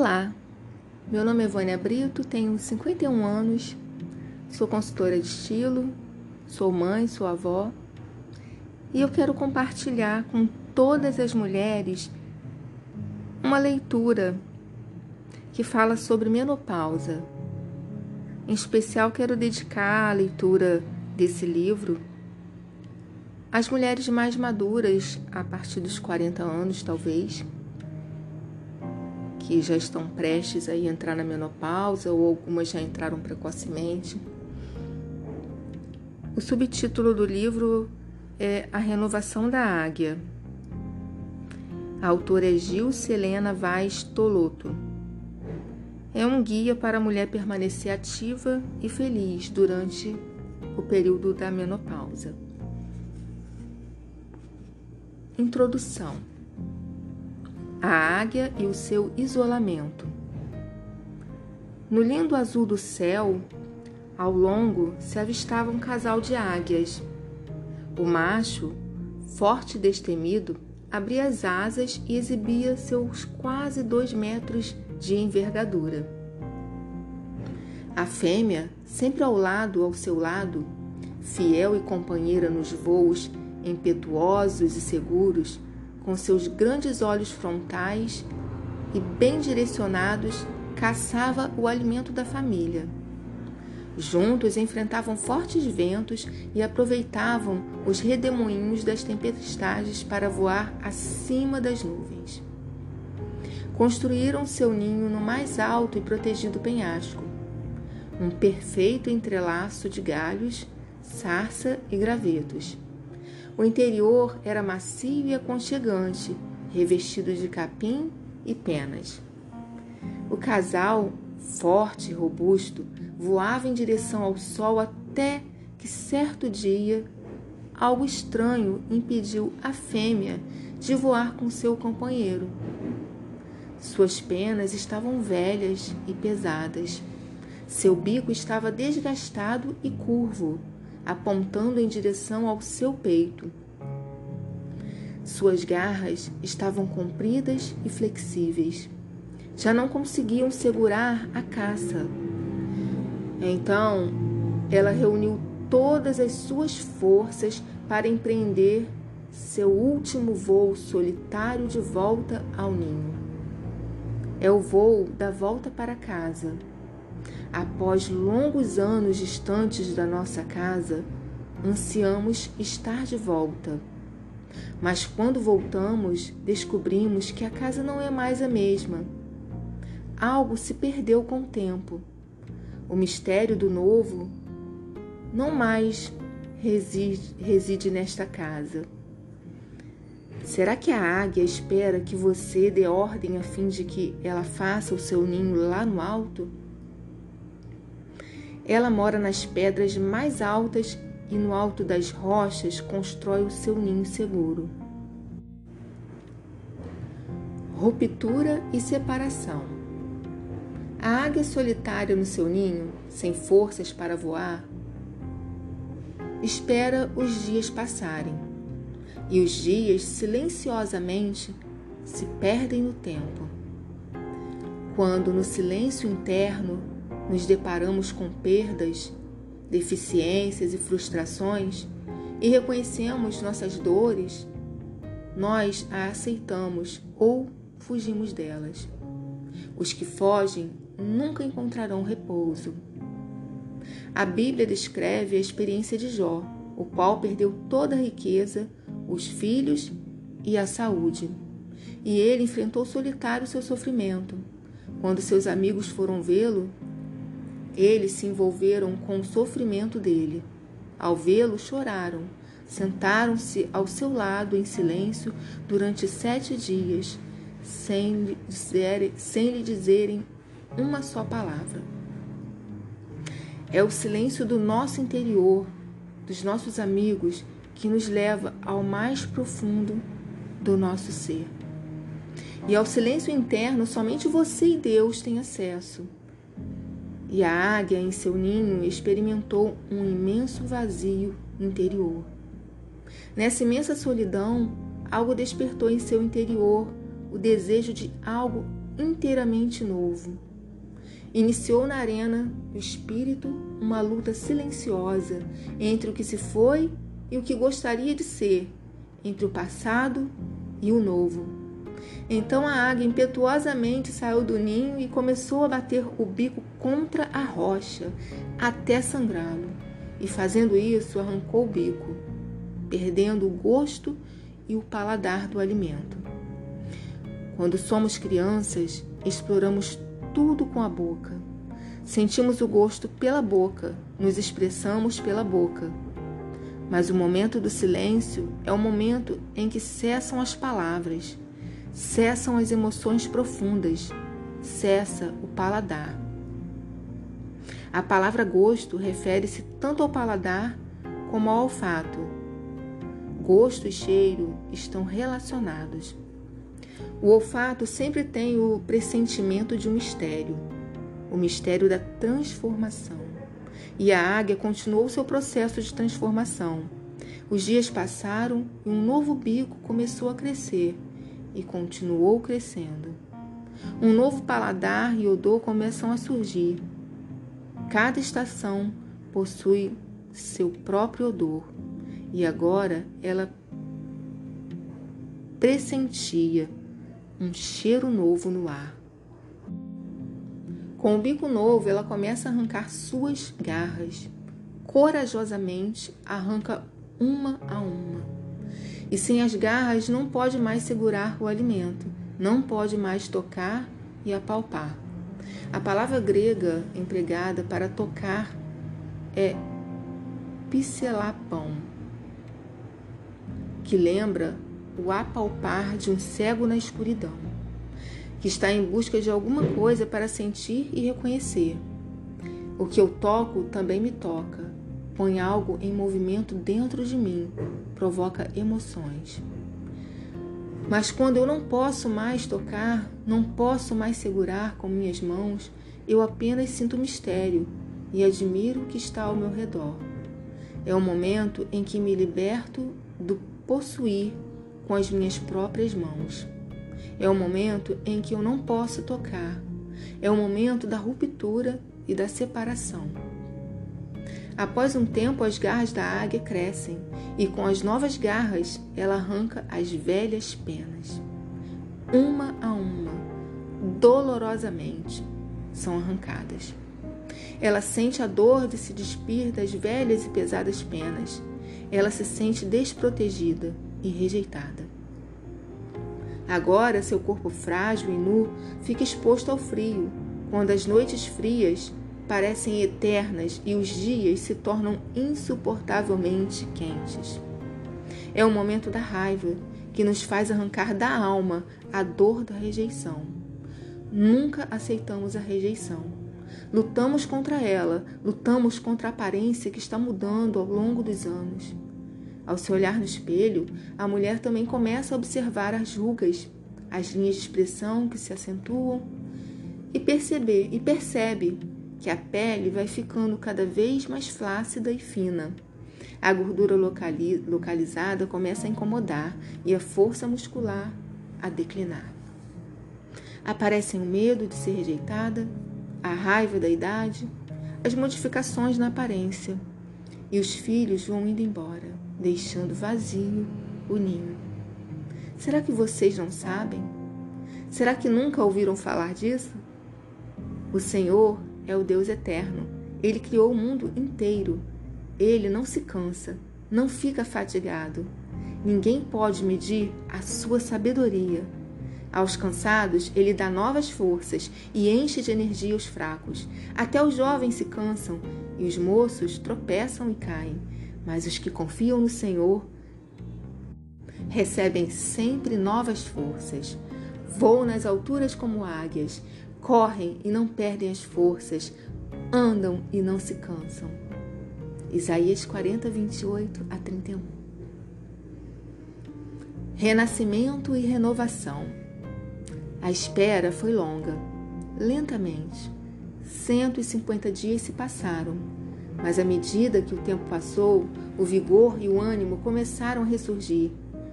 Olá, meu nome é Vânia Brito, tenho 51 anos, sou consultora de estilo, sou mãe, sou avó e eu quero compartilhar com todas as mulheres uma leitura que fala sobre menopausa. Em especial, quero dedicar a leitura desse livro às mulheres mais maduras, a partir dos 40 anos, talvez que já estão prestes a entrar na menopausa ou algumas já entraram precocemente. O subtítulo do livro é A Renovação da Águia. A autora é Gil Selena Vaz Toloto. É um guia para a mulher permanecer ativa e feliz durante o período da menopausa. Introdução a águia e o seu isolamento. No lindo azul do céu, ao longo se avistava um casal de águias. O macho, forte e destemido, abria as asas e exibia seus quase dois metros de envergadura. A fêmea, sempre ao lado ao seu lado, fiel e companheira nos voos impetuosos e seguros, com seus grandes olhos frontais e bem direcionados, caçava o alimento da família. Juntos enfrentavam fortes ventos e aproveitavam os redemoinhos das tempestades para voar acima das nuvens. Construíram seu ninho no mais alto e protegido penhasco, um perfeito entrelaço de galhos, sarça e gravetos o interior era macio e aconchegante, revestido de capim e penas. O casal, forte e robusto, voava em direção ao sol até que certo dia algo estranho impediu a fêmea de voar com seu companheiro. Suas penas estavam velhas e pesadas. Seu bico estava desgastado e curvo apontando em direção ao seu peito. Suas garras estavam compridas e flexíveis. Já não conseguiam segurar a caça. Então, ela reuniu todas as suas forças para empreender seu último voo solitário de volta ao ninho. É o voo da volta para casa Após longos anos distantes da nossa casa, ansiamos estar de volta. Mas quando voltamos, descobrimos que a casa não é mais a mesma. Algo se perdeu com o tempo. O mistério do novo não mais reside, reside nesta casa. Será que a águia espera que você dê ordem a fim de que ela faça o seu ninho lá no alto? Ela mora nas pedras mais altas e no alto das rochas constrói o seu ninho seguro. Ruptura e separação. A águia solitária no seu ninho, sem forças para voar, espera os dias passarem, e os dias silenciosamente se perdem no tempo. Quando no silêncio interno nos deparamos com perdas, deficiências e frustrações e reconhecemos nossas dores, nós a aceitamos ou fugimos delas. Os que fogem nunca encontrarão repouso. A Bíblia descreve a experiência de Jó, o qual perdeu toda a riqueza, os filhos e a saúde. E ele enfrentou solitário seu sofrimento. Quando seus amigos foram vê-lo, eles se envolveram com o sofrimento dele. Ao vê-lo, choraram. Sentaram-se ao seu lado em silêncio durante sete dias, sem lhe, dizer, sem lhe dizerem uma só palavra. É o silêncio do nosso interior, dos nossos amigos, que nos leva ao mais profundo do nosso ser. E ao silêncio interno, somente você e Deus têm acesso. E a águia em seu ninho experimentou um imenso vazio interior. Nessa imensa solidão, algo despertou em seu interior o desejo de algo inteiramente novo. Iniciou na arena do espírito uma luta silenciosa entre o que se foi e o que gostaria de ser, entre o passado e o novo. Então a águia impetuosamente saiu do ninho e começou a bater o bico contra a rocha até sangrá-lo. E fazendo isso, arrancou o bico, perdendo o gosto e o paladar do alimento. Quando somos crianças, exploramos tudo com a boca. Sentimos o gosto pela boca, nos expressamos pela boca. Mas o momento do silêncio é o momento em que cessam as palavras, cessam as emoções profundas, cessa o paladar. A palavra gosto refere-se tanto ao paladar como ao olfato. Gosto e cheiro estão relacionados. O olfato sempre tem o pressentimento de um mistério, o mistério da transformação. E a águia continuou seu processo de transformação. Os dias passaram e um novo bico começou a crescer e continuou crescendo. Um novo paladar e odor começam a surgir. Cada estação possui seu próprio odor e agora ela pressentia um cheiro novo no ar. Com o bico novo, ela começa a arrancar suas garras. Corajosamente arranca uma a uma. E sem as garras não pode mais segurar o alimento, não pode mais tocar e apalpar. A palavra grega empregada para tocar é piscelapão, que lembra o apalpar de um cego na escuridão, que está em busca de alguma coisa para sentir e reconhecer. O que eu toco também me toca, põe algo em movimento dentro de mim, provoca emoções. Mas quando eu não posso mais tocar, não posso mais segurar com minhas mãos, eu apenas sinto mistério e admiro o que está ao meu redor. É o momento em que me liberto do possuir com as minhas próprias mãos. É o momento em que eu não posso tocar. É o momento da ruptura e da separação. Após um tempo, as garras da águia crescem e com as novas garras ela arranca as velhas penas. Uma a uma, dolorosamente, são arrancadas. Ela sente a dor de se despir das velhas e pesadas penas. Ela se sente desprotegida e rejeitada. Agora seu corpo frágil e nu fica exposto ao frio, quando as noites frias parecem eternas e os dias se tornam insuportavelmente quentes. É o momento da raiva que nos faz arrancar da alma a dor da rejeição. Nunca aceitamos a rejeição. Lutamos contra ela, lutamos contra a aparência que está mudando ao longo dos anos. Ao se olhar no espelho, a mulher também começa a observar as rugas, as linhas de expressão que se acentuam e perceber e percebe que a pele vai ficando cada vez mais flácida e fina. A gordura locali localizada começa a incomodar e a força muscular a declinar. Aparecem o medo de ser rejeitada, a raiva da idade, as modificações na aparência, e os filhos vão indo embora deixando vazio o ninho. Será que vocês não sabem? Será que nunca ouviram falar disso? O Senhor é o Deus eterno. Ele criou o mundo inteiro. Ele não se cansa, não fica fatigado. Ninguém pode medir a sua sabedoria. Aos cansados, ele dá novas forças e enche de energia os fracos. Até os jovens se cansam e os moços tropeçam e caem mas os que confiam no Senhor recebem sempre novas forças. Voam nas alturas como águias, correm e não perdem as forças, andam e não se cansam. Isaías 40, 28 a 31. Renascimento e renovação. A espera foi longa, lentamente. 150 dias se passaram mas à medida que o tempo passou, o vigor e o ânimo começaram a ressurgir.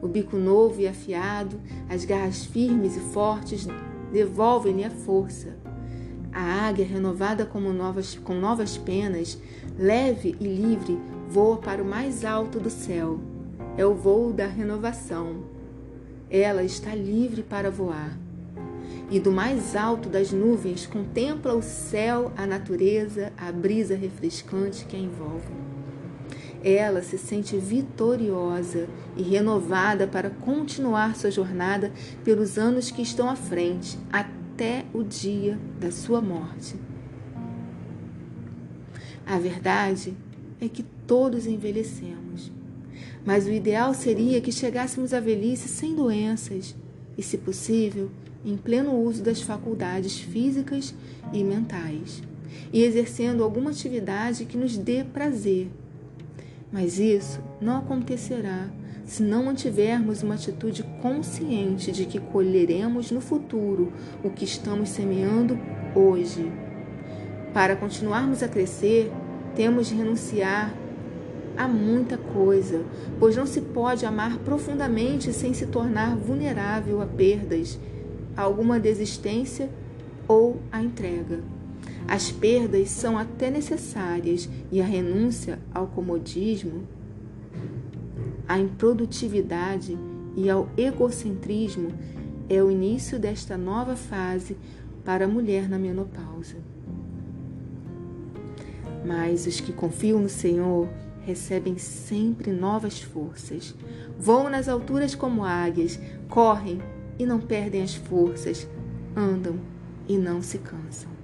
O bico novo e afiado, as garras firmes e fortes devolvem-lhe a força. A águia, renovada como novas, com novas penas, leve e livre, voa para o mais alto do céu. É o voo da renovação. Ela está livre para voar. E do mais alto das nuvens contempla o céu, a natureza, a brisa refrescante que a envolve. Ela se sente vitoriosa e renovada para continuar sua jornada pelos anos que estão à frente, até o dia da sua morte. A verdade é que todos envelhecemos, mas o ideal seria que chegássemos à velhice sem doenças e, se possível, em pleno uso das faculdades físicas e mentais e exercendo alguma atividade que nos dê prazer. Mas isso não acontecerá se não mantivermos uma atitude consciente de que colheremos no futuro o que estamos semeando hoje. Para continuarmos a crescer, temos de renunciar a muita coisa, pois não se pode amar profundamente sem se tornar vulnerável a perdas, a alguma desistência ou a entrega. As perdas são até necessárias e a renúncia ao comodismo, à improdutividade e ao egocentrismo é o início desta nova fase para a mulher na menopausa. Mas os que confiam no Senhor recebem sempre novas forças. Voam nas alturas como águias, correm e não perdem as forças, andam e não se cansam.